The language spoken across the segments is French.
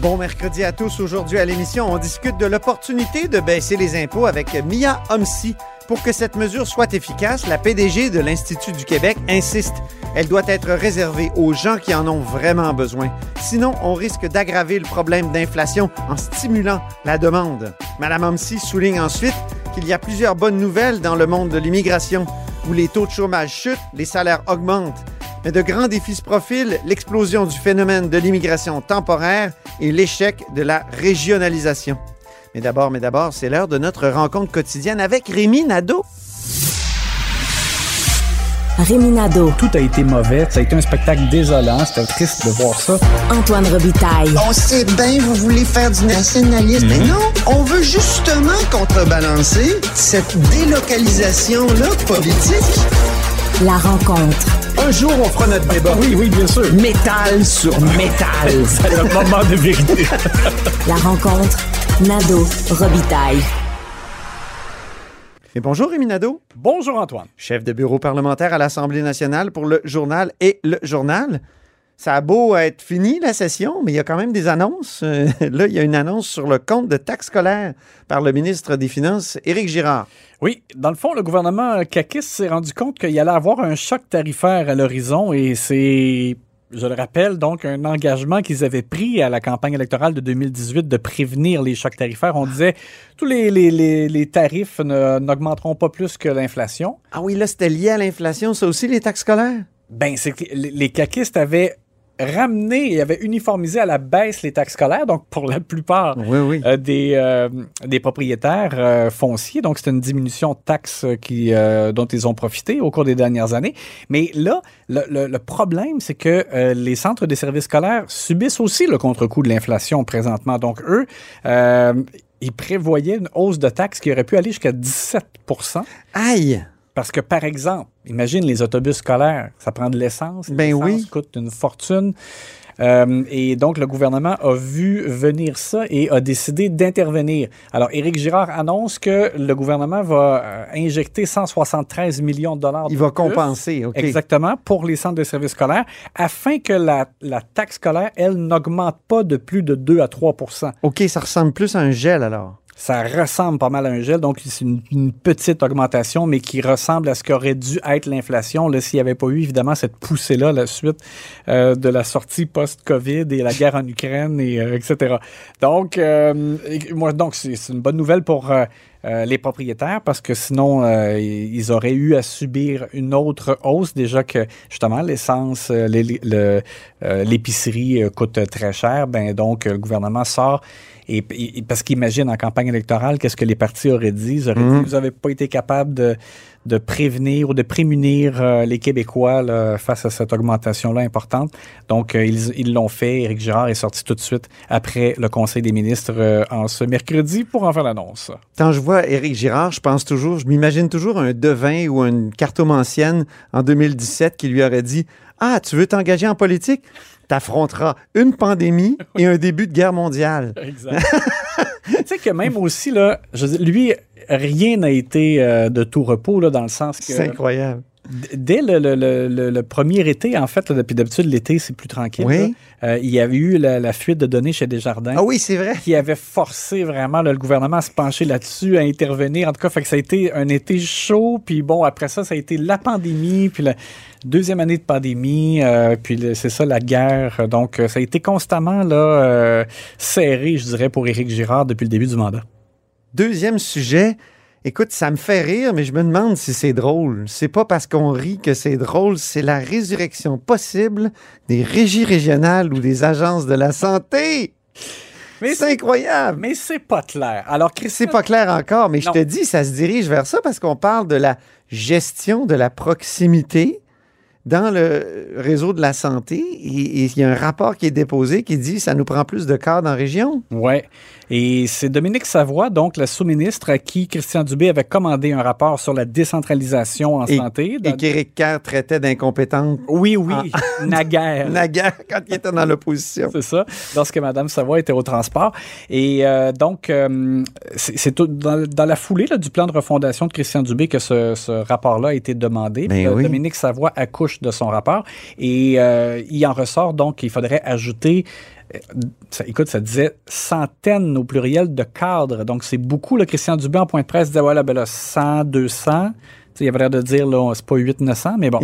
Bon mercredi à tous. Aujourd'hui à l'émission, on discute de l'opportunité de baisser les impôts avec Mia Homsi. Pour que cette mesure soit efficace, la PDG de l'Institut du Québec insiste. Elle doit être réservée aux gens qui en ont vraiment besoin. Sinon, on risque d'aggraver le problème d'inflation en stimulant la demande. Madame Homsi souligne ensuite qu'il y a plusieurs bonnes nouvelles dans le monde de l'immigration, où les taux de chômage chutent, les salaires augmentent. Mais de grands défis se profilent, l'explosion du phénomène de l'immigration temporaire et l'échec de la régionalisation. Mais d'abord, mais d'abord, c'est l'heure de notre rencontre quotidienne avec Rémi Nadeau. Rémi Nadeau. Tout a été mauvais. Ça a été un spectacle désolant. C'était triste de voir ça. Antoine Robitaille. On sait bien, vous voulez faire du nationalisme. Mais non, on veut justement contrebalancer cette délocalisation-là politique. La rencontre. Un jour, on fera notre débat. Oui, oui, bien sûr. Métal sur métal. C'est le moment de vérité. La rencontre. Nadeau. Robitaille. Et bonjour Rémi Nadeau, Bonjour, Antoine. chef de bureau parlementaire à l'Assemblée nationale pour le journal et le journal. Ça a beau être fini la session, mais il y a quand même des annonces. Euh, là, il y a une annonce sur le compte de taxes scolaires par le ministre des Finances, Éric Girard. Oui, dans le fond, le gouvernement Kakis s'est rendu compte qu'il allait avoir un choc tarifaire à l'horizon et c'est, je le rappelle, donc un engagement qu'ils avaient pris à la campagne électorale de 2018 de prévenir les chocs tarifaires. On disait tous les, les, les, les tarifs n'augmenteront pas plus que l'inflation. Ah oui, là, c'était lié à l'inflation, ça aussi, les taxes scolaires? Ben, c'est que les les caquistes avaient ramené et avaient uniformisé à la baisse les taxes scolaires, donc pour la plupart Oui, oui. euh, des, euh, des propriétaires euh, fonciers. Donc, c'est une diminution de taxes qui, dont ils ont profité au cours des dernières années. Mais là, le, le- le problème, c'est que les centres des services scolaires subissent aussi le contre-coup de l'inflation présentement. Donc, eux, ils prévoyaient une hausse de taxes qui aurait pu aller jusqu'à 17% Aïe! Parce que, par exemple, imagine les autobus scolaires, ça prend de l'essence. Ben L'essence oui. coûte une fortune. Euh, et donc, le gouvernement a vu venir ça et a décidé d'intervenir. Alors, Éric Girard annonce que le gouvernement va euh, injecter 173 millions de dollars. Il de va plus, compenser, OK. Exactement, pour les centres de services scolaires, afin que la, la taxe scolaire, elle, n'augmente pas de plus de 2 à 3% OK, ça ressemble plus à un gel alors. Ça ressemble pas mal à un gel, donc c'est une, petite augmentation, mais qui ressemble à ce qu'aurait dû être l'inflation s'il n'y avait pas eu évidemment cette poussée-là la suite euh, de la sortie post-Covid et la guerre en Ukraine, et, euh, etc. Donc, euh, moi, donc c'est une bonne nouvelle pour euh, euh, les propriétaires parce que sinon, ils auraient eu à subir une autre hausse. Déjà que, justement, l'essence, les- les- le- l'épicerie coûte très cher. Ben, donc, le gouvernement sort et, et- parce qu'imagine en campagne électorale, qu'est-ce que les partis auraient dit? Ils auraient dit, vous n'avez pas été capable de, de prévenir ou de prémunir euh, les Québécois là, face à cette augmentation-là importante. Donc, euh, ils ils l'ont fait. Éric Girard est sorti tout de suite après le Conseil des ministres euh, en ce mercredi pour en faire l'annonce. Quand je vois Éric Girard, je pense toujours, je m'imagine toujours un devin ou une cartomancienne en 2017 qui lui aurait dit Ah, tu veux t'engager en politique? T'affronteras une pandémie et un début de guerre mondiale. Exact. tu sais que même aussi, là, je lui, rien n'a été euh, de tout repos, là, dans le sens que... C'est incroyable. Dès le, le- le- le- le premier été, en fait, là, depuis d'habitude, l'été, c'est plus tranquille. Oui. euh, il y avait eu la, la fuite de données chez Desjardins. Ah oui, c'est vrai. qui avait forcé vraiment là, le gouvernement à se pencher là-dessus, à intervenir. En tout cas, fait que ça a été un été chaud. Puis bon, après ça, ça a été la pandémie, puis la deuxième année de pandémie, euh, puis c'est ça, la guerre. Donc, euh, ça a été constamment là, euh, serré, je dirais, pour Éric Girard depuis le début du mandat. Deuxième sujet. Écoute, ça me fait rire, mais je me demande si c'est drôle. C'est pas parce qu'on rit que c'est drôle, c'est la résurrection possible des régies régionales ou des agences de la santé. Mais c'est incroyable. Mais c'est pas clair. Alors, C'est pas clair encore, mais je te dis, ça se dirige vers ça parce qu'on parle de la gestion de la proximité dans le réseau de la santé il y a un rapport qui est déposé qui dit ça nous prend plus de cadres en région. Ouais. Et c'est Dominique Savoie, donc la sous-ministre, à qui Christian Dubé avait commandé un rapport sur la décentralisation en Et- santé. Et qu'Éric Kerr traitait d'incompétente Oui, oui, naguère. naguère quand il était dans l'opposition. C'est ça, lorsque Mme Savoie était au transport. Et euh, donc, euh, c'est dans, dans la foulée là, du plan de refondation de Christian Dubé que ce, ce rapport-là a été demandé. Ben Puis, euh, oui. Dominique Savoie accouche de son rapport. Et euh, il en ressort donc qu'il faudrait ajouter euh, ça, écoute, ça disait centaines au pluriel de cadres. Donc, c'est beaucoup. Là, Christian Dubé, en point de presse, disait, voilà, ben là, 100, 200. Tu sais, Il avait l'air de dire, là, c'est pas 8, 900, mais bon.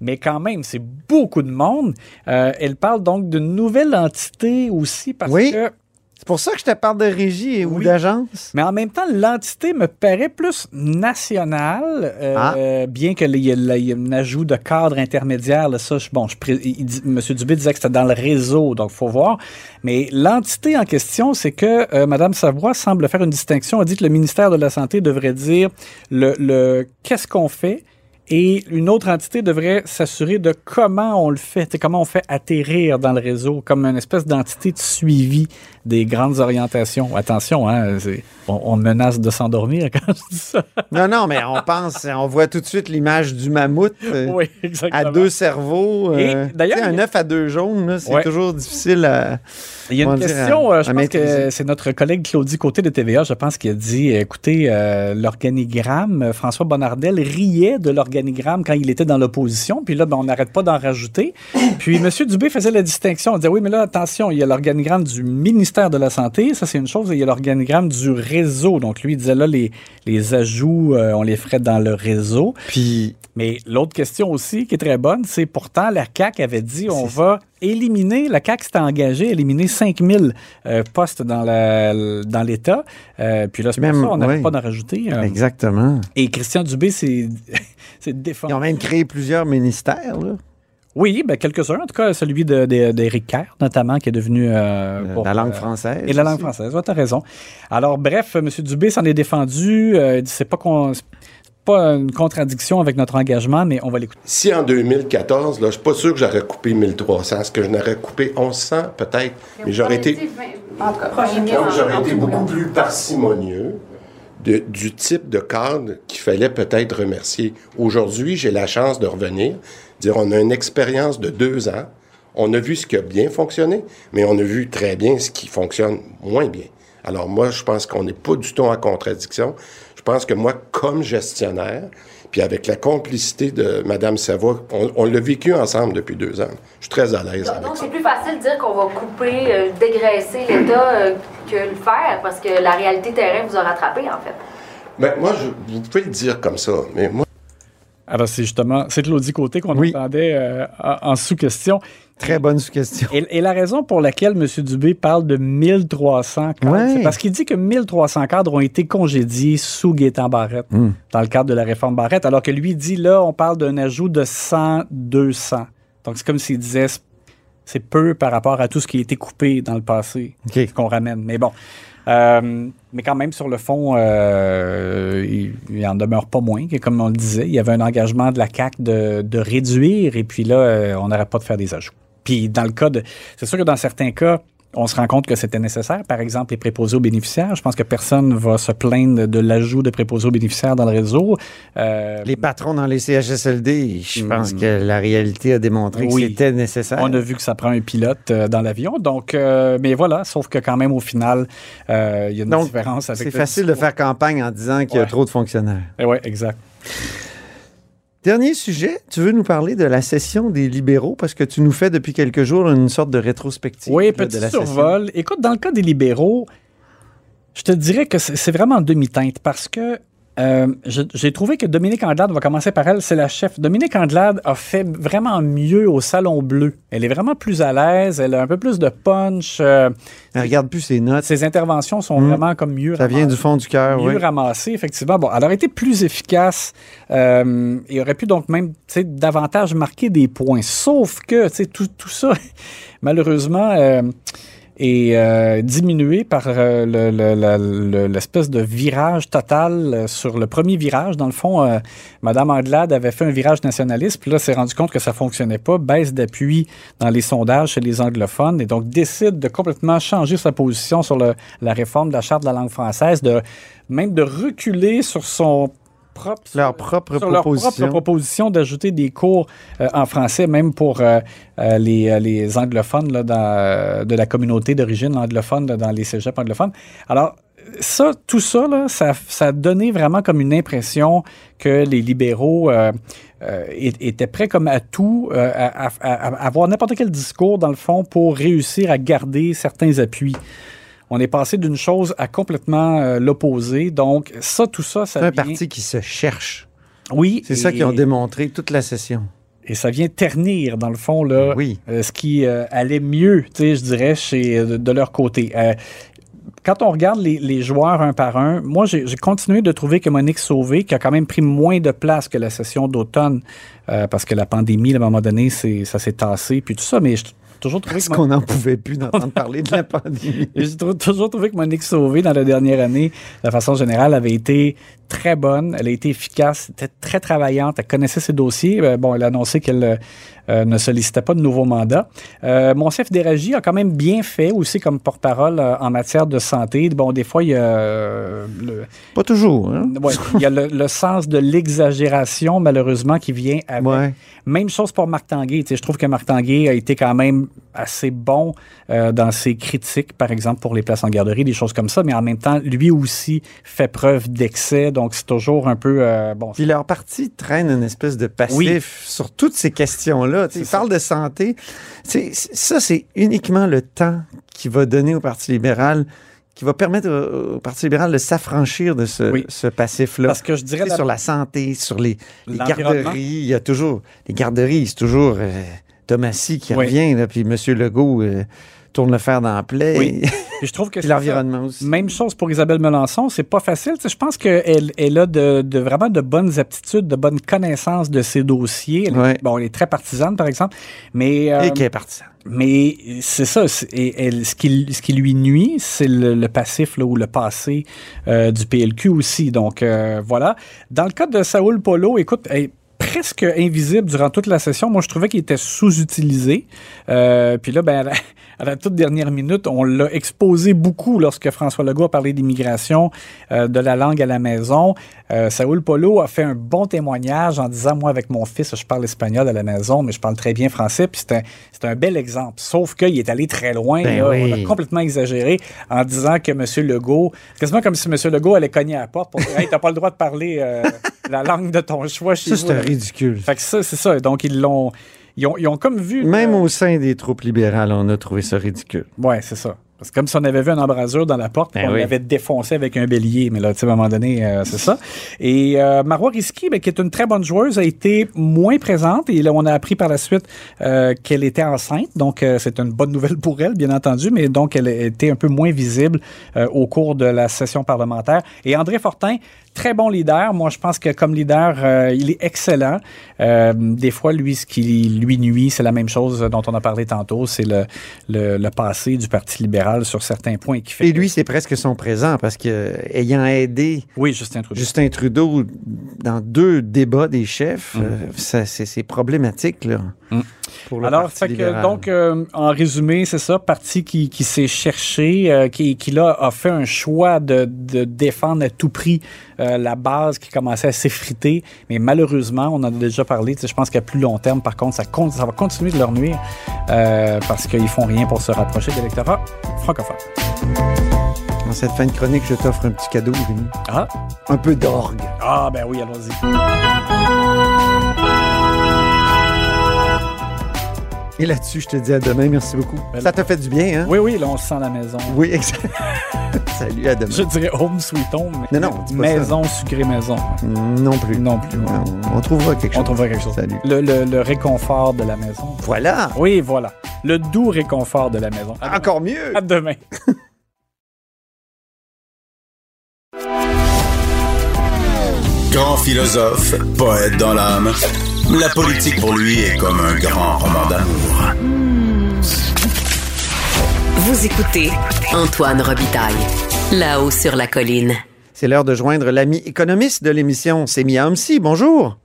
Mais quand même, c'est beaucoup de monde. Euh, elle parle donc d'une nouvelle entité aussi parce Oui. que. C'est pour ça que je te parle de régie ou Oui. d'agence. Mais en même temps, l'entité me paraît plus nationale, euh, Ah. bien qu'il y, ait- un ajout de cadre intermédiaire. Là, ça, je- bon, je, pré- il dit- M. Dubé disait que c'était dans le réseau, donc faut voir. Mais l'entité en question, c'est que euh, Mme Savoie semble faire une distinction. Elle dit que le ministère de la Santé devrait dire le, le qu'est-ce qu'on fait et une autre entité devrait s'assurer de comment on le fait, comment on fait atterrir dans le réseau, comme une espèce d'entité de suivi des grandes orientations. Attention, hein, on, on menace de s'endormir quand je dis ça. Non, non, mais on pense, on voit tout de suite l'image du mammouth euh, oui, à deux cerveaux. Et euh, d'ailleurs, un a- œuf à deux jaunes, c'est Ouais. toujours difficile à. Il y a une question, à- euh, je à pense que c'est notre collègue Claudie Côté de TVA, je pense, qui a dit, euh, écoutez, euh, l'organigramme, François Bonnardel riait de l'organigramme quand il était dans l'opposition, puis là, ben, on n'arrête pas d'en rajouter. Puis M. Dubé faisait la distinction, on disait, oui, mais là, attention, il y a l'organigramme du ministère de la Santé, ça c'est une chose, et il y a l'organigramme du réseau. Donc lui, il disait, là, les, les ajouts, euh, on les ferait dans le réseau. Puis, Mais l'autre question aussi qui est très bonne, c'est pourtant la CAQ avait dit on va éliminer, la CAQ s'était engagée à éliminer 5000 euh, postes dans la- dans l'État. Euh, puis là, c'est Même, ça, on n'arrête ouais. pas d'en rajouter. euh. exactement. et Christian Dubé s'est s'est Ils défendu. ont même créé plusieurs ministères, là. Oui, ben quelques-uns. En tout cas, celui de- de- d'Éric Kerr, notamment, qui est devenu... euh, pour, la langue euh, française. Et la langue française, tu as raison. Alors, bref, M. Dubé s'en est défendu. Euh, c'est pas qu'on... pas une contradiction avec notre engagement, mais on va l'écouter. Si en 2014, là, je suis pas sûr que j'aurais coupé 1300. Est-ce que je n'aurais coupé 1100 peut-être? Mais j'aurais été, En tout cas, prochain donc, j'aurais été beaucoup plus parcimonieux de- du type de cadre qu'il fallait peut-être remercier. Aujourd'hui, j'ai la chance de revenir, dire on a une expérience de deux ans. On a vu ce qui a bien fonctionné, mais on a vu très bien ce qui fonctionne moins bien. Alors moi, je pense qu'on n'est pas du tout en contradiction. Je pense que moi, comme gestionnaire, puis avec la complicité de Mme Savoie, on, on l'a vécu ensemble depuis deux ans. Je suis très à l'aise avec Donc, ça. c'est plus facile de dire qu'on va couper, euh, dégraisser l'État euh, que le faire, parce que la réalité terrain vous a rattrapé, en fait. Ben, moi, je, vous pouvez le dire comme ça, mais moi, Alors, c'est justement, c'est Claudie Côté qu'on Oui. entendait euh, en sous-question. Très bonne sous-question. Et, et la raison pour laquelle M. Dubé parle de 1300 cadres, Ouais. c'est parce qu'il dit que 1300 cadres ont été congédiés sous Gaétan Barrette, Hmm. dans le cadre de la réforme Barrette, alors que lui dit, là, on parle d'un ajout de 100, 200. Donc, c'est comme s'il disait, c'est- peu par rapport à tout ce qui a été coupé dans le passé qu'on ramène. Mais bon. Euh, mais quand même, sur le fond, euh, il, il en demeure pas moins que, comme on le disait, il y avait un engagement de la CAC de, de réduire, et puis là, euh, on n'arrête pas de faire des ajouts. Puis dans le cas de. C'est sûr que dans certains cas, on se rend compte que c'était nécessaire. Par exemple, les préposés aux bénéficiaires. Je pense que personne va se plaindre de l'ajout de préposés aux bénéficiaires dans le réseau. Euh, Les patrons dans les CHSLD, je pense Mm. que la réalité a démontré que Oui. c'était nécessaire. On a vu que ça prend un pilote euh, dans l'avion. Donc, euh, mais voilà, sauf que quand même, au final, euh, il y a une Donc, différence avec C'est le facile de faire campagne en disant qu'il y a Ouais. trop de fonctionnaires. Eh ouais, exact. Dernier sujet, tu veux nous parler de la session des libéraux parce que tu nous fais depuis quelques jours une sorte de rétrospective. Oui, là, petit de la session. survol. Écoute, dans le cas des libéraux, je te dirais que c'est vraiment en demi-teinte parce que euh, j'ai trouvé que Dominique Andelade, on va commencer par elle, c'est la chef. Dominique Andelade a fait vraiment mieux au Salon Bleu. Elle est vraiment plus à l'aise, elle a un peu plus de punch. euh, Elle regarde plus ses notes. ses interventions sont Mm. vraiment comme mieux Ça vient ramassées du fond du cœur, mieux oui. ramassée, effectivement. Bon, elle aurait été plus efficace euh, et aurait pu donc même davantage marquer des points. Sauf que tu sais, tout, tout ça, malheureusement, euh, est euh, diminué par euh, l'espèce de virage total euh, sur le premier virage. Dans le fond, euh, Mme Anglade avait fait un virage nationaliste, puis là, s'est rendu compte que ça fonctionnait pas, baisse d'appui dans les sondages chez les anglophones, et donc décide de complètement changer sa position sur la réforme de la Charte de la langue française, de même de reculer sur son propre Leur propre sur leur proposition. propre proposition d'ajouter des cours euh, en français, même pour euh, euh, les, les anglophones là, dans, de la communauté d'origine anglophone là, dans les cégeps anglophones. Alors, ça, tout ça, là, ça, ça a donné vraiment comme une impression que les libéraux euh, euh, étaient prêts comme à tout, euh, à, à- à- à avoir n'importe quel discours, dans le fond, pour réussir à garder certains appuis. On est passé d'une chose à complètement euh, l'opposé. Donc, ça, tout ça, ça C'est un vient- parti qui se cherche. Oui. C'est ça qu'ils ont démontré toute la session. et ça vient ternir, dans le fond, là, Oui. euh, ce qui euh, allait mieux, je dirais, chez, de, de leur côté. Quand on regarde les, les joueurs un par un, moi, j'ai continué de trouver que Monique Sauvé, qui a quand même pris moins de place que la session d'automne, euh, parce que la pandémie, à un moment donné, ça s'est tassé, puis tout ça, mais j'ai toujours trouvé Parce qu'on n'en pouvait plus d'entendre parler de la pandémie? J'ai toujours trouvé que Monique Sauvé, dans la dernière année, de façon générale, avait été très bonne. Elle a été efficace, était très travaillante. Elle connaissait ses dossiers. Euh, bon, elle a annoncé qu'elle euh, ne sollicitait pas de nouveau mandat. Euh, Monsef Déragi a quand même bien fait aussi comme porte-parole euh, en matière de santé. Bon, des fois, il y a, le, Pas toujours, hein? ouais, il y a le, le sens de l'exagération, malheureusement, qui vient avec. Ouais. Même chose pour Marc Tanguay. Je trouve que Marc Tanguay a été quand même assez bon euh, dans ses critiques, par exemple, pour les places en garderie, des choses comme ça, mais en même temps, lui aussi fait preuve d'excès, donc c'est toujours un peu... euh, bon, Puis leur parti traîne une espèce de passif Oui. sur toutes ces questions-là. Ça. parlent de santé. Ça, c'est uniquement le temps qui va donner au Parti libéral, qui va permettre au, Parti libéral de s'affranchir de ce, Oui. ce passif-là. parce que je dirais... sais, sur la santé, sur les, garderies, il y a toujours... Les garderies, c'est toujours euh, Thomasy qui Oui. revient, là, puis M. Legault euh, tourne le fer dans la plaie. Oui. Je trouve que l'environnement aussi. Même chose pour Isabelle Melançon, c'est pas facile. Je pense qu'elle elle a de, de- vraiment de bonnes aptitudes, de bonnes connaissances de ses dossiers. Elle est- Ouais. bon, elle est très partisane, par exemple, mais euh, Et qui est partisan. Mais c'est ça. Et, elle- ce, qui, ce qui lui nuit, c'est le, le passif là, ou le passé euh, du PLQ aussi. Donc euh, voilà. Dans le cas de Saoul Polo, écoute, elle presque invisible durant toute la session. Moi, je trouvais qu'il était sous-utilisé. Euh, puis là, ben, à la, à la toute dernière minute, on l'a exposé beaucoup lorsque François Legault a parlé d'immigration, euh, de la langue à la maison. Euh, Saoul Polo a fait un bon témoignage en disant, moi, avec mon fils, je parle espagnol à la maison, mais je parle très bien français. Puis c'est un, c'est un bel exemple. Sauf qu'il est allé très loin. Ben là. oui. On a complètement exagéré en disant que M. Legault, quasiment comme si M. Legault allait cogner à la porte pour dire, hey, t'as pas le droit de parler euh, la langue de ton choix chez Ça, vous. c'est là. ridicule. Fait que ça, c'est ça. Donc, ils l'ont. Ils ont, ils ont comme vu. Même euh, au sein des troupes libérales, on a trouvé ça ridicule. Ouais, c'est ça. Parce que comme si on avait vu un embrasure dans la porte, Ben on oui. l'avait défoncé avec un bélier. Mais là, tu sais, à un moment donné, euh, c'est ça. Et euh, Marois Risky, ben, qui est une très bonne joueuse, a été moins présente. Et là, on a appris par la suite euh, qu'elle était enceinte. Donc, euh, c'est une bonne nouvelle pour elle, bien entendu. Mais donc, elle était un peu moins visible au cours de la session parlementaire. Et André Fortin, très bon leader. Moi, je pense que comme leader, il est excellent. Des fois, lui, ce qui lui nuit, c'est la même chose dont on a parlé tantôt. C'est le, le, le passé du Parti libéral sur certains points qui fait. Et lui, c'est presque son présent parce que, ayant aidé oui, Justin Trudeau. Justin Trudeau dans deux débats des chefs, Mm. euh, ça, c'est, c'est problématique, là. Mm. Pour Alors, fait que, donc, euh, en résumé, c'est ça, parti qui, qui s'est cherché, euh, qui, qui là a fait un choix de, de défendre à tout prix euh, la base qui commençait à s'effriter. Mais malheureusement, on en a déjà parlé, je pense qu'à plus long terme, par contre, ça, con- ça va continuer de leur nuire parce qu'ils font rien pour se rapprocher de l'électorat francophone. Dans cette fin de chronique, je t'offre un petit cadeau, Rémi. Ah, Un peu d'orgue. ah ben oui, allons-y. Et là-dessus, je te dis à demain. Merci beaucoup. Ben, ça t'a fait du bien, hein? Oui, oui, là, on se sent à la maison. Oui, exact. Salut, à demain. Je dirais home sweet home, mais Non, non, dis pas maison, sucrée maison. Non plus. Non plus. Non, on trouvera quelque chose. On trouvera quelque chose. Salut. Le, le- le réconfort de la maison. Voilà. Oui, voilà. Le doux réconfort de la maison. À Encore mieux. À demain. Grand philosophe, poète dans l'âme, la politique pour lui est comme un grand roman d'amour. Vous écoutez Antoine Robitaille, là-haut sur la colline. C'est l'heure de joindre l'ami économiste de l'émission, c'est Mia Homsi. Bonjour.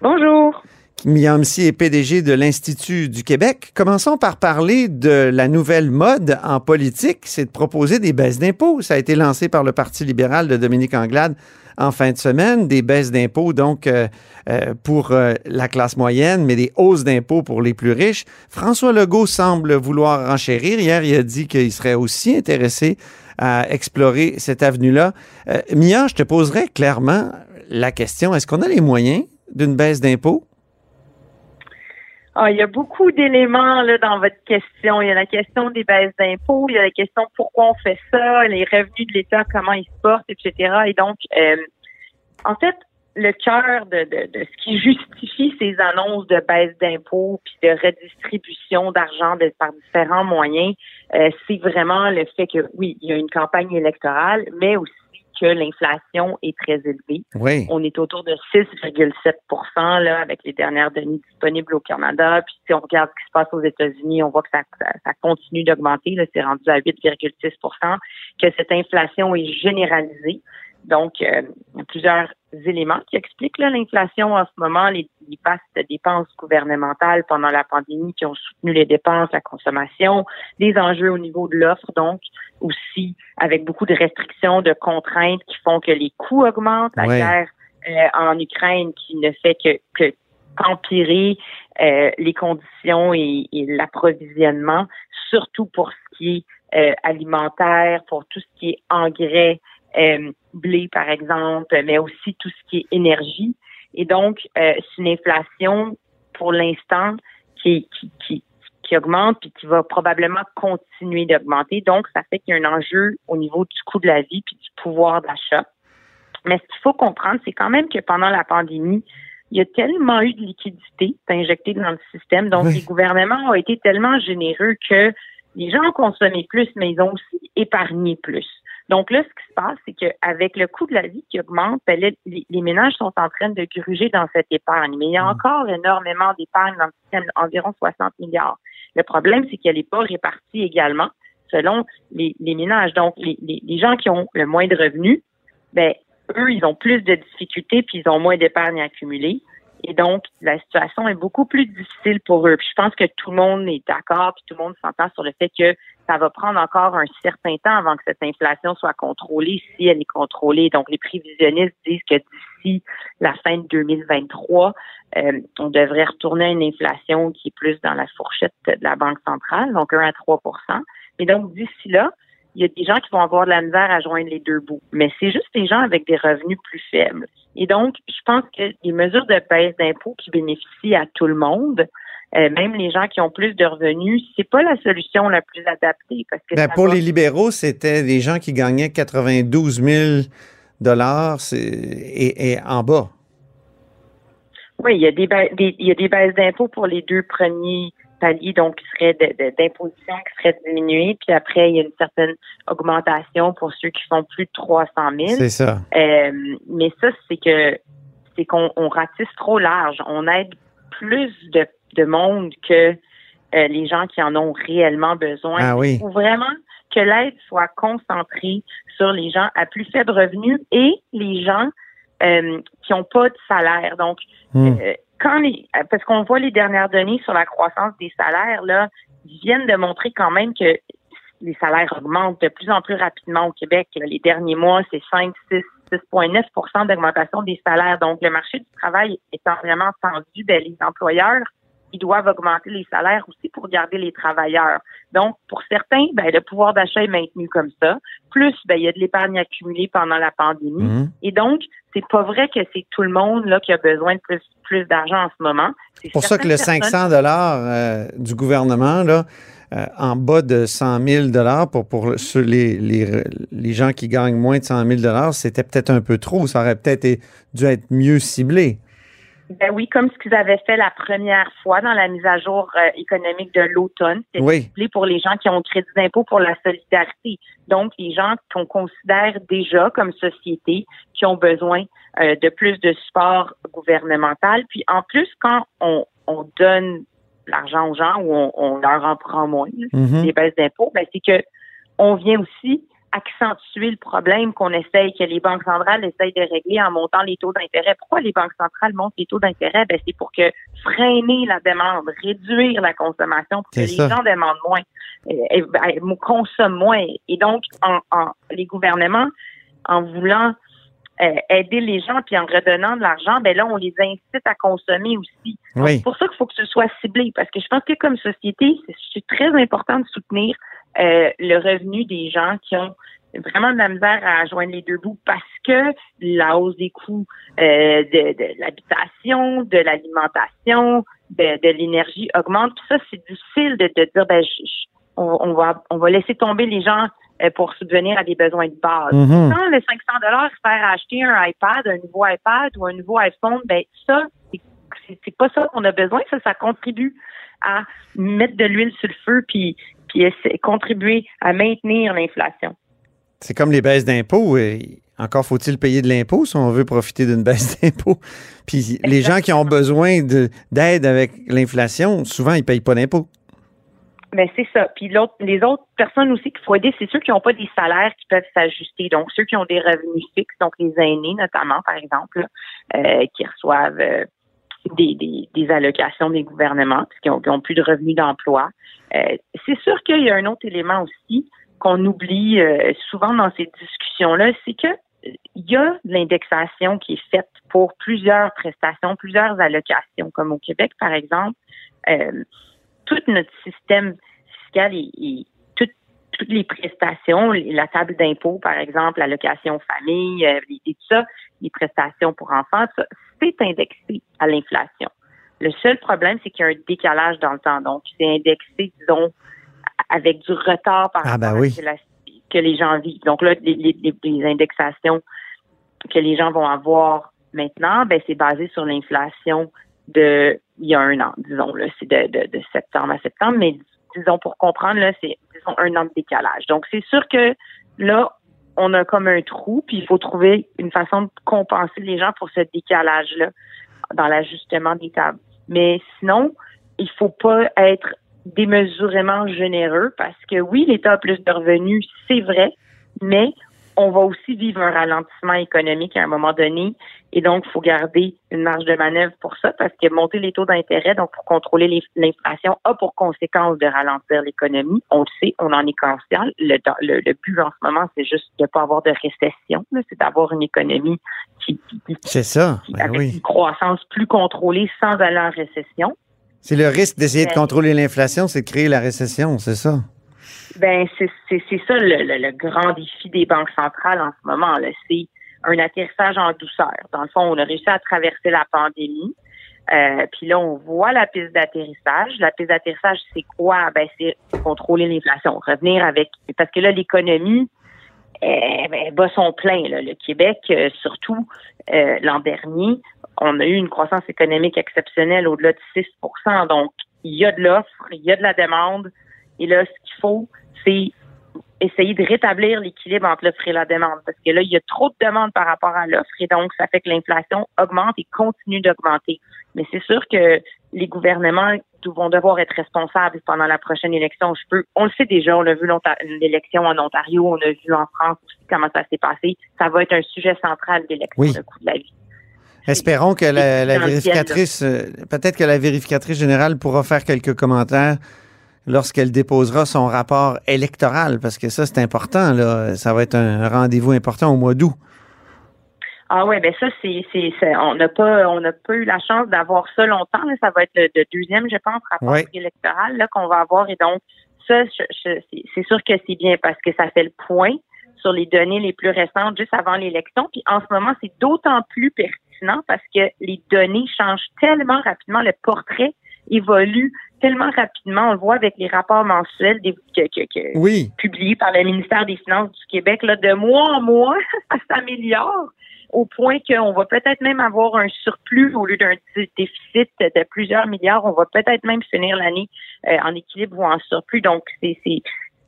Bonjour. Mia Homsi est PDG de l'Institut du Québec. Commençons par parler de la nouvelle mode en politique, c'est de proposer des baisses d'impôts. Ça a été lancé par le Parti libéral de Dominique Anglade en fin de semaine, des baisses d'impôts donc euh, euh, pour euh, la classe moyenne, mais des hausses d'impôts pour les plus riches. François Legault semble vouloir enchérir. Hier, il a dit qu'il serait aussi intéressé à explorer cette avenue-là. Mia, je te poserais clairement la question, est-ce qu'on a les moyens d'une baisse d'impôts? Ah, il y a beaucoup d'éléments là dans votre question. Il y a la question des baisses d'impôts, il y a la question pourquoi on fait ça, les revenus de l'État, comment ils se portent, etc. Et donc, euh, en fait, le cœur de, de, de, ce qui justifie ces annonces de baisse d'impôts puis de redistribution d'argent par différents moyens, euh, c'est vraiment le fait que oui, il y a une campagne électorale, mais aussi que l'inflation est très élevée. Oui. On est autour de 6,7 là avec les dernières données disponibles au Canada. Puis si on regarde ce qui se passe aux États-Unis, on voit que ça, ça, continue d'augmenter. Là, c'est rendu à 8,6% que cette inflation est généralisée. Donc, euh, il y a plusieurs éléments qui expliquent l'inflation en ce moment, les, les vastes dépenses gouvernementales pendant la pandémie qui ont soutenu les dépenses, la consommation, des enjeux au niveau de l'offre, donc aussi avec beaucoup de restrictions, de contraintes qui font que les coûts augmentent, la guerre euh, en Ukraine qui ne fait que, que empirer euh, les conditions et, et l'approvisionnement, surtout pour ce qui est alimentaire, pour tout ce qui est engrais, euh, blé, par exemple, mais aussi tout ce qui est énergie. Et donc, euh, c'est une inflation, pour l'instant, qui, qui, qui, qui augmente puis qui va probablement continuer d'augmenter. Donc, ça fait qu'il y a un enjeu au niveau du coût de la vie puis du pouvoir d'achat. Mais ce qu'il faut comprendre, c'est quand même que pendant la pandémie, il y a tellement eu de liquidités injectées dans le système. Donc, les gouvernements ont été tellement généreux que les gens ont consommé plus, mais ils ont aussi épargné plus. Donc là, ce qui se passe, c'est qu'avec le coût de la vie qui augmente, ben les, ménages sont en train de gruger dans cette épargne. Mais il y a mmh. encore énormément d'épargne dans le système, environ 60 milliards. Le problème, c'est qu'elle n'est pas répartie également selon les, ménages. Donc, les, les, gens qui ont le moins de revenus, ben, eux, ils ont plus de difficultés puis ils ont moins d'épargne accumulée. Et donc, la situation est beaucoup plus difficile pour eux. Puis je pense que tout le monde est d'accord, puis tout le monde s'entend sur le fait que ça va prendre encore un certain temps avant que cette inflation soit contrôlée, si elle est contrôlée. Donc, les prévisionnistes disent que d'ici la fin de 2023, euh, on devrait retourner à une inflation qui est plus dans la fourchette de la Banque centrale, donc 1 à 3% Mais donc, d'ici là, il y a des gens qui vont avoir de la misère à joindre les deux bouts. Mais c'est juste des gens avec des revenus plus faibles. Et donc, je pense que les mesures de baisse d'impôts qui bénéficient à tout le monde, euh, même les gens qui ont plus de revenus, c'est pas la solution la plus adaptée parce que ben, pour les libéraux, c'était des gens qui gagnaient 92 000 dollars et, et, en bas. Oui, il y a des, il y a des baisses d'impôts pour les deux premiers palier, donc qui serait d'imposition qui serait diminué, puis après, il y a une certaine augmentation pour ceux qui font plus de 300 000. C'est ça. Euh, mais ça, c'est que c'est qu'on ratisse trop large. On aide plus de, de monde que euh, les gens qui en ont réellement besoin. Ah oui. Il faut vraiment que l'aide soit concentrée sur les gens à plus faible revenu et les gens euh, qui n'ont pas de salaire. Donc, hmm quand les, parce qu'on voit les dernières données sur la croissance des salaires, là, viennent de montrer quand même que les salaires augmentent de plus en plus rapidement au Québec. Les derniers mois, c'est 5, 6, 6,9% d'augmentation des salaires. Donc, le marché du travail étant vraiment tendu, ben, les employeurs, ils doivent augmenter les salaires aussi pour garder les travailleurs. Donc, pour certains, ben, le pouvoir d'achat est maintenu comme ça. Plus, ben, il y a de l'épargne accumulée pendant la pandémie. Mmh. Et donc, c'est pas vrai que c'est tout le monde là qui a besoin de plus, plus d'argent en ce moment. C'est pour ça que le 500 dollars euh, du gouvernement là, euh, en bas de 100 000 dollars pour pour les, les, les gens qui gagnent moins de 100 000 dollars, c'était peut-être un peu trop. Ça aurait peut-être dû être mieux ciblé. Ben oui, comme ce qu'ils avaient fait la première fois dans la mise à jour euh, économique de l'automne. C'était oui. pour les gens qui ont crédit d'impôt pour la solidarité. Donc, les gens qu'on considère déjà comme société qui ont besoin euh, de plus de support gouvernemental. Puis en plus, quand on, on donne l'argent aux gens ou on, on leur en prend moins, là, Mhm. les baisses d'impôts, ben, c'est que on vient aussi accentuer le problème qu'on essaye, que les banques centrales essayent de régler en montant les taux d'intérêt. Pourquoi les banques centrales montent les taux d'intérêt? Ben, c'est pour que freiner la demande, réduire la consommation pour que les ça. gens demandent moins, euh, et, ben, consomment moins. Et donc, en, en- les gouvernements, en voulant euh, aider les gens puis en redonnant de l'argent, ben là, on les incite à consommer aussi. Oui. C'est pour ça qu'il faut que ce soit ciblé, parce que je pense que comme société, c'est- très important de soutenir euh, le revenu des gens qui ont vraiment de la misère à joindre les deux bouts parce que la hausse des coûts euh, de, de l'habitation, de l'alimentation, de, de l'énergie augmente. Puis ça, c'est difficile de, de dire ben je- on, on va on va laisser tomber les gens pour subvenir à des besoins de base. Mhm. Quand le 500 dollars faire acheter un iPad, un nouveau iPad ou un nouveau iPhone, ben ça c'est- pas ça qu'on a besoin. Ça, ça contribue à mettre de l'huile sur le feu puis puis contribuer à maintenir l'inflation. C'est comme les baisses d'impôts. euh, Encore faut-il payer de l'impôt si on veut profiter d'une baisse d'impôts. Puis les gens qui ont besoin de- d'aide avec l'inflation, souvent, ils ne payent pas d'impôts. Ben c'est ça. Puis l'autre, les autres personnes aussi qu'il faut aider, c'est ceux qui n'ont pas des salaires qui peuvent s'ajuster. Donc ceux qui ont des revenus fixes, donc les aînés notamment, par exemple, euh, qui reçoivent euh, des, des, des allocations des gouvernements, puis qui ont, qui ont plus de revenus d'emploi. Euh, c'est sûr qu'il y a un autre élément aussi qu'on oublie euh, souvent dans ces discussions-là, c'est que euh, il y a de l'indexation qui est faite pour plusieurs prestations, plusieurs allocations, comme au Québec, par exemple. Euh, tout notre système fiscal et, et tout- toutes les prestations, la table d'impôt, par exemple, l'allocation famille, euh, et, tout ça, les prestations pour enfants, ça, c'est indexé à l'inflation. Le seul problème, c'est qu'il y a un décalage dans le temps. Donc, c'est indexé, disons, avec du retard par Ah, ben rapport oui. à ce que, la- que les gens vivent. Donc là, les, les- les- les indexations que les gens vont avoir maintenant, ben c'est basé sur l'inflation de il y a un an, disons là, c'est de, de, septembre à septembre, mais disons pour comprendre là, c'est disons un an de décalage. Donc c'est sûr que là, on a comme un trou, puis il faut trouver une façon de compenser les gens pour ce décalage là dans l'ajustement des tables. Mais sinon, il faut pas être démesurément généreux parce que oui, l'État a plus de revenus, c'est vrai, mais on va aussi vivre un ralentissement économique à un moment donné. Et donc, il faut garder une marge de manœuvre pour ça parce que monter les taux d'intérêt, donc pour contrôler l'inflation, a pour conséquence de ralentir l'économie. On le sait, on en est conscient. Le, le, le but en ce moment, c'est juste de ne pas avoir de récession. C'est d'avoir une économie qui, qui- C'est ça. qui- Ben avec oui. une croissance plus contrôlée sans aller en récession. C'est le risque d'essayer de contrôler l'inflation, c'est de créer la récession, c'est ça? Ben c'est ça le, le, grand défi des banques centrales en ce moment. C'est un atterrissage en douceur. Dans le fond, on a réussi à traverser la pandémie. Euh, puis là, on voit la piste d'atterrissage. La piste d'atterrissage, c'est quoi? Ben, c'est contrôler l'inflation, revenir avec. Parce que là, l'économie, eh, ben, bat son plein. Le Québec, euh, surtout euh, l'an dernier, on a eu une croissance économique exceptionnelle au-delà de 6% Donc, il y a de l'offre, il y a de la demande. Et là, ce qu'il faut, c'est essayer de rétablir l'équilibre entre l'offre et la demande. Parce que là, il y a trop de demandes par rapport à l'offre et donc ça fait que l'inflation augmente et continue d'augmenter. Mais c'est sûr que les gouvernements vont devoir être responsables pendant la prochaine élection. Je peux, on le sait déjà, on a vu l'élection en Ontario, on a vu en France aussi comment ça s'est passé. Ça va être un sujet central de l'élection, Oui. le coût de la vie. Espérons que la, vérificatrice, euh, peut-être que la vérificatrice générale pourra faire quelques commentaires lorsqu'elle déposera son rapport électoral, parce que ça, c'est important. Là. Ça va être un rendez-vous important au mois d'août. Ah ouais, ben ça c'est c'est c'est- on n'a pas on n'a pas eu la chance d'avoir ça longtemps. là. Ça va être le, le deuxième, je pense, rapport électoral là qu'on va avoir et donc ça je- je- c'est- c'est sûr que c'est bien parce que ça fait le point sur les données les plus récentes juste avant l'élection. Puis en ce moment, c'est d'autant plus pertinent parce que les données changent tellement rapidement, le portrait évolue tellement rapidement. On le voit avec les rapports mensuels des, que, que, que- Oui. publié par le ministère des Finances du Québec, là, de mois en mois, ça s'améliore au point qu'on va peut-être même avoir un surplus au lieu d'un dé- déficit de plusieurs milliards. On va peut-être même finir l'année euh, en équilibre ou en surplus. Donc, c'est-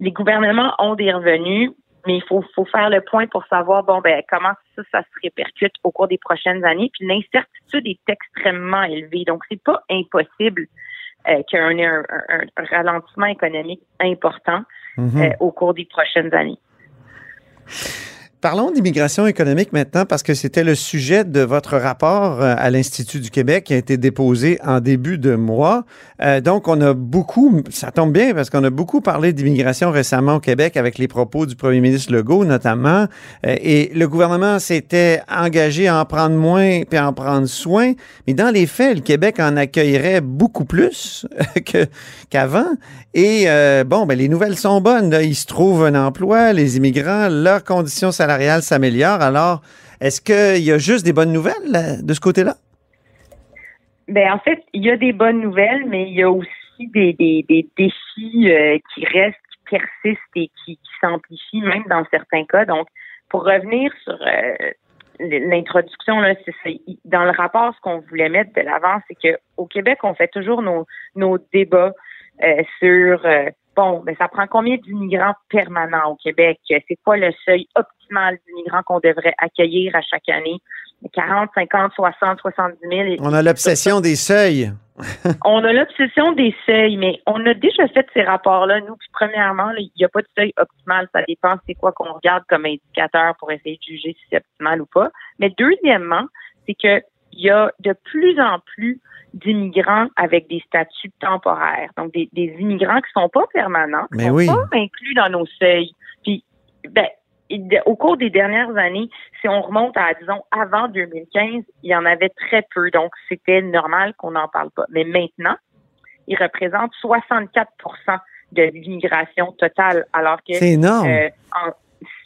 les gouvernements ont des revenus, mais il faut, faut faire le point pour savoir bon ben comment ça, ça se répercute au cours des prochaines années. Puis l'incertitude est extrêmement élevée, donc c'est pas impossible euh, qu'il y a un, un- un- ralentissement économique important Mhm. euh, au cours des prochaines années. Parlons d'immigration économique maintenant parce que c'était le sujet de votre rapport euh, à l'Institut du Québec qui a été déposé en début de mois. Euh, donc, on a beaucoup, ça tombe bien parce qu'on a beaucoup parlé d'immigration récemment au Québec avec les propos du premier ministre Legault notamment. Euh, et le gouvernement s'était engagé à en prendre moins puis à en prendre soin. Mais dans les faits, le Québec en accueillerait beaucoup plus que, qu'avant. Et euh, bon, ben, les nouvelles sont bonnes. Là. Ils se trouvent un emploi, les immigrants, leurs conditions salariales s'améliorent. Alors, est-ce qu'il y a juste des bonnes nouvelles là, de ce côté-là? Ben en fait, il y a des bonnes nouvelles, mais il y a aussi des, défis euh, qui restent, qui persistent et qui, qui s'amplifient même dans certains cas. Donc, pour revenir sur euh, l'introduction, dans le rapport, ce qu'on voulait mettre de l'avant, c'est que au Québec, on fait toujours nos, débats euh, sur euh, bon, ben ça prend combien d'immigrants permanents au Québec? C'est quoi le seuil optimal d'immigrants qu'on devrait accueillir à chaque année? 40, 50, 60, 70 000. On a l'obsession des seuils. On a l'obsession des seuils, mais on a déjà fait ces rapports-là. Nous, puis premièrement, il n'y a pas de seuil optimal. Ça dépend c'est quoi qu'on regarde comme indicateur pour essayer de juger si c'est optimal ou pas. Mais deuxièmement, c'est que il y a de plus en plus d'immigrants avec des statuts temporaires. Donc, des, des immigrants qui sont pas permanents, qui Mais sont oui. pas inclus dans nos seuils. Puis, ben, au cours des dernières années, si on remonte à, disons, avant 2015, il y en avait très peu. Donc, c'était normal qu'on n'en parle pas. Mais maintenant, ils représentent 64% de l'immigration totale, alors que C'est énorme. euh, en-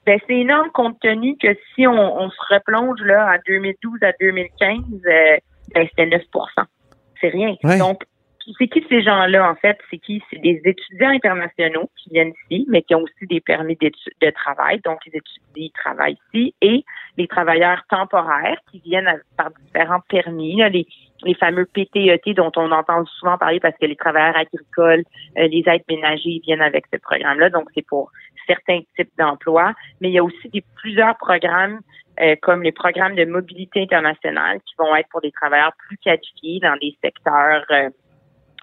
ben, c'est énorme compte tenu que si on, on se replonge là à 2012 à 2015, euh, ben, c'était 9% C'est rien. Ouais. Donc, c'est qui ces gens-là, en fait? C'est qui? C'est des étudiants internationaux qui viennent ici, mais qui ont aussi des permis de travail. Donc, ils étudient, ils travaillent ici. Et les travailleurs temporaires qui viennent par différents permis, les, fameux PTET dont on entend souvent parler parce que les travailleurs agricoles, euh, les aides ménagers, ils viennent avec ce programme-là. Donc, c'est pour certains types d'emplois. Mais il y a aussi des, plusieurs programmes euh, comme les programmes de mobilité internationale qui vont être pour des travailleurs plus qualifiés dans des secteurs, euh,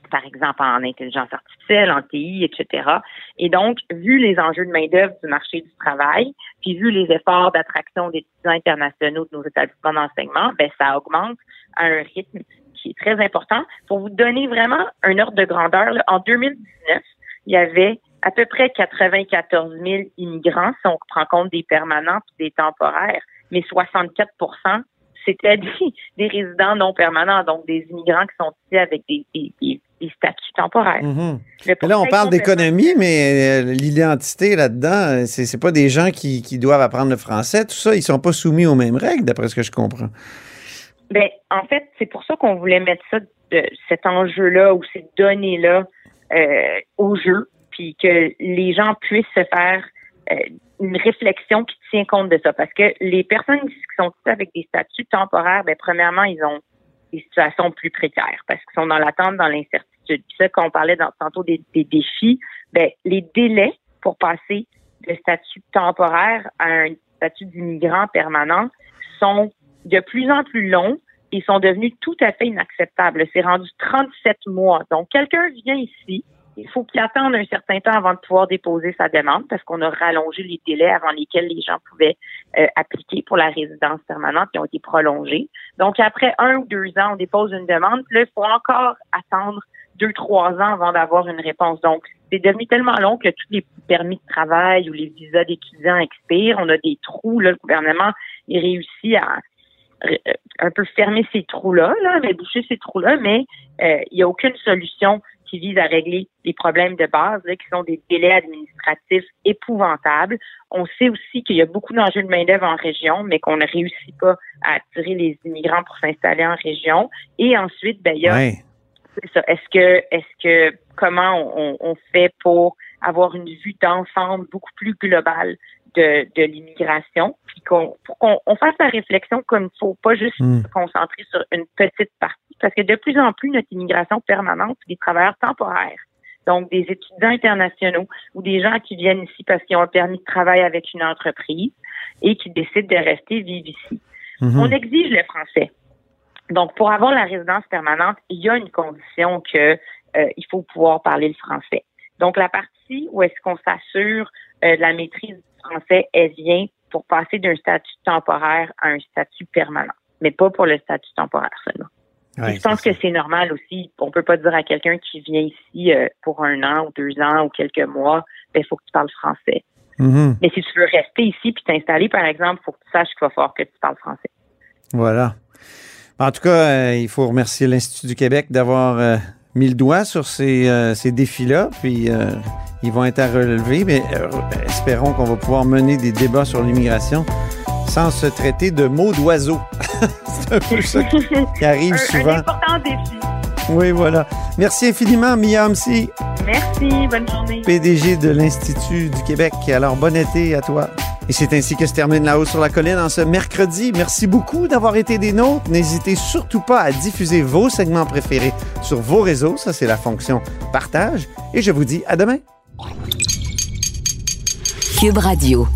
par exemple en intelligence artificielle, en TI, etc. Et donc, vu les enjeux de main-d'œuvre du marché du travail, puis vu les efforts d'attraction d'étudiants internationaux de nos établissements d'enseignement, ben ça augmente à un rythme qui est très important. Pour vous donner vraiment un ordre de grandeur, là, en 2019, il y avait à peu près 94 000 immigrants, si on prend compte des permanents et des temporaires, mais 64% c'était des, des résidents non permanents, donc des immigrants qui sont ici avec des, des, des- des statuts temporaires. Mhm. Là, on parle d'économie, mais euh, l'identité là-dedans, c'est pas des gens qui, qui doivent apprendre le français. Tout ça, ils sont pas soumis aux mêmes règles, d'après ce que je comprends. Ben, en fait, c'est pour ça qu'on voulait mettre ça, de, cet enjeu-là ou ces données-là euh, au jeu, puis que les gens puissent se faire euh, une réflexion qui tient compte de ça. Parce que les personnes qui sont avec des statuts temporaires, ben, premièrement, ils ont situations plus précaires parce qu'ils sont dans l'attente, dans l'incertitude. Puis ça, quand on parlait tantôt des, des défis, ben, les délais pour passer de statut temporaire à un statut d'immigrant permanent sont de plus en plus longs et sont devenus tout à fait inacceptables. C'est rendu 37 mois. Donc, quelqu'un vient ici, il faut qu'il attende un certain temps avant de pouvoir déposer sa demande parce qu'on a rallongé les délais avant lesquels les gens pouvaient euh, appliquer pour la résidence permanente qui ont été prolongés. Donc, après un ou deux ans, on dépose une demande. Puis là, il faut encore attendre deux, trois ans avant d'avoir une réponse. Donc, c'est devenu tellement long que tous les permis de travail ou les visas d'étudiants expirent. On a des trous. Là, le gouvernement il réussit à euh, un peu fermer ces trous-là, là, mais boucher ces trous-là, mais euh, il n'y a aucune solution qui vise à régler les problèmes de base, là, qui sont des délais administratifs épouvantables. On sait aussi qu'il y a beaucoup d'enjeux de main-d'œuvre en région, mais qu'on ne réussit pas à attirer les immigrants pour s'installer en région. Et ensuite, ben, il y a Ouais. c'est ça. Est-ce que, est-ce que, comment on, on fait pour avoir une vue d'ensemble beaucoup plus globale de, de l'immigration, puis qu'on, pour qu'on on fasse la réflexion comme il faut, pas juste Mm. se concentrer sur une petite partie, parce que de plus en plus, notre immigration permanente, c'est des travailleurs temporaires. Donc, des étudiants internationaux ou des gens qui viennent ici parce qu'ils ont un permis de travail avec une entreprise et qui décident de rester vivre ici. Mhm. On exige le français. Donc, pour avoir la résidence permanente, il y a une condition que euh, il faut pouvoir parler le français. Donc, la partie où est-ce qu'on s'assure euh, de la maîtrise du français, elle vient pour passer d'un statut temporaire à un statut permanent, mais pas pour le statut temporaire seulement. Ouais, je pense que c'est normal aussi. On peut pas dire à quelqu'un qui vient ici euh, pour un an ou deux ans ou quelques mois, ben, il faut que tu parles français. Mhm. Mais si tu veux rester ici puis t'installer, par exemple, faut que tu saches qu'il va falloir que tu parles français. Voilà. En tout cas, euh, il faut remercier l'Institut du Québec d'avoir euh, mis le doigt sur ces, euh, ces défis-là. Puis ils vont être à relever, mais espérons qu'on va pouvoir mener des débats sur l'immigration sans se traiter de mots d'oiseau. C'est un peu ça qui, arrive un, souvent. un important défi. Oui, voilà. Merci infiniment, Mia Hamsi, Merci, bonne journée. PDG de l'Institut du Québec. Alors, bon été à toi. Et c'est ainsi que se termine La Haut sur la Colline en ce mercredi. Merci beaucoup d'avoir été des nôtres. N'hésitez surtout pas à diffuser vos segments préférés sur vos réseaux. Ça, c'est la fonction partage. Et je vous dis à demain. Cube Radio.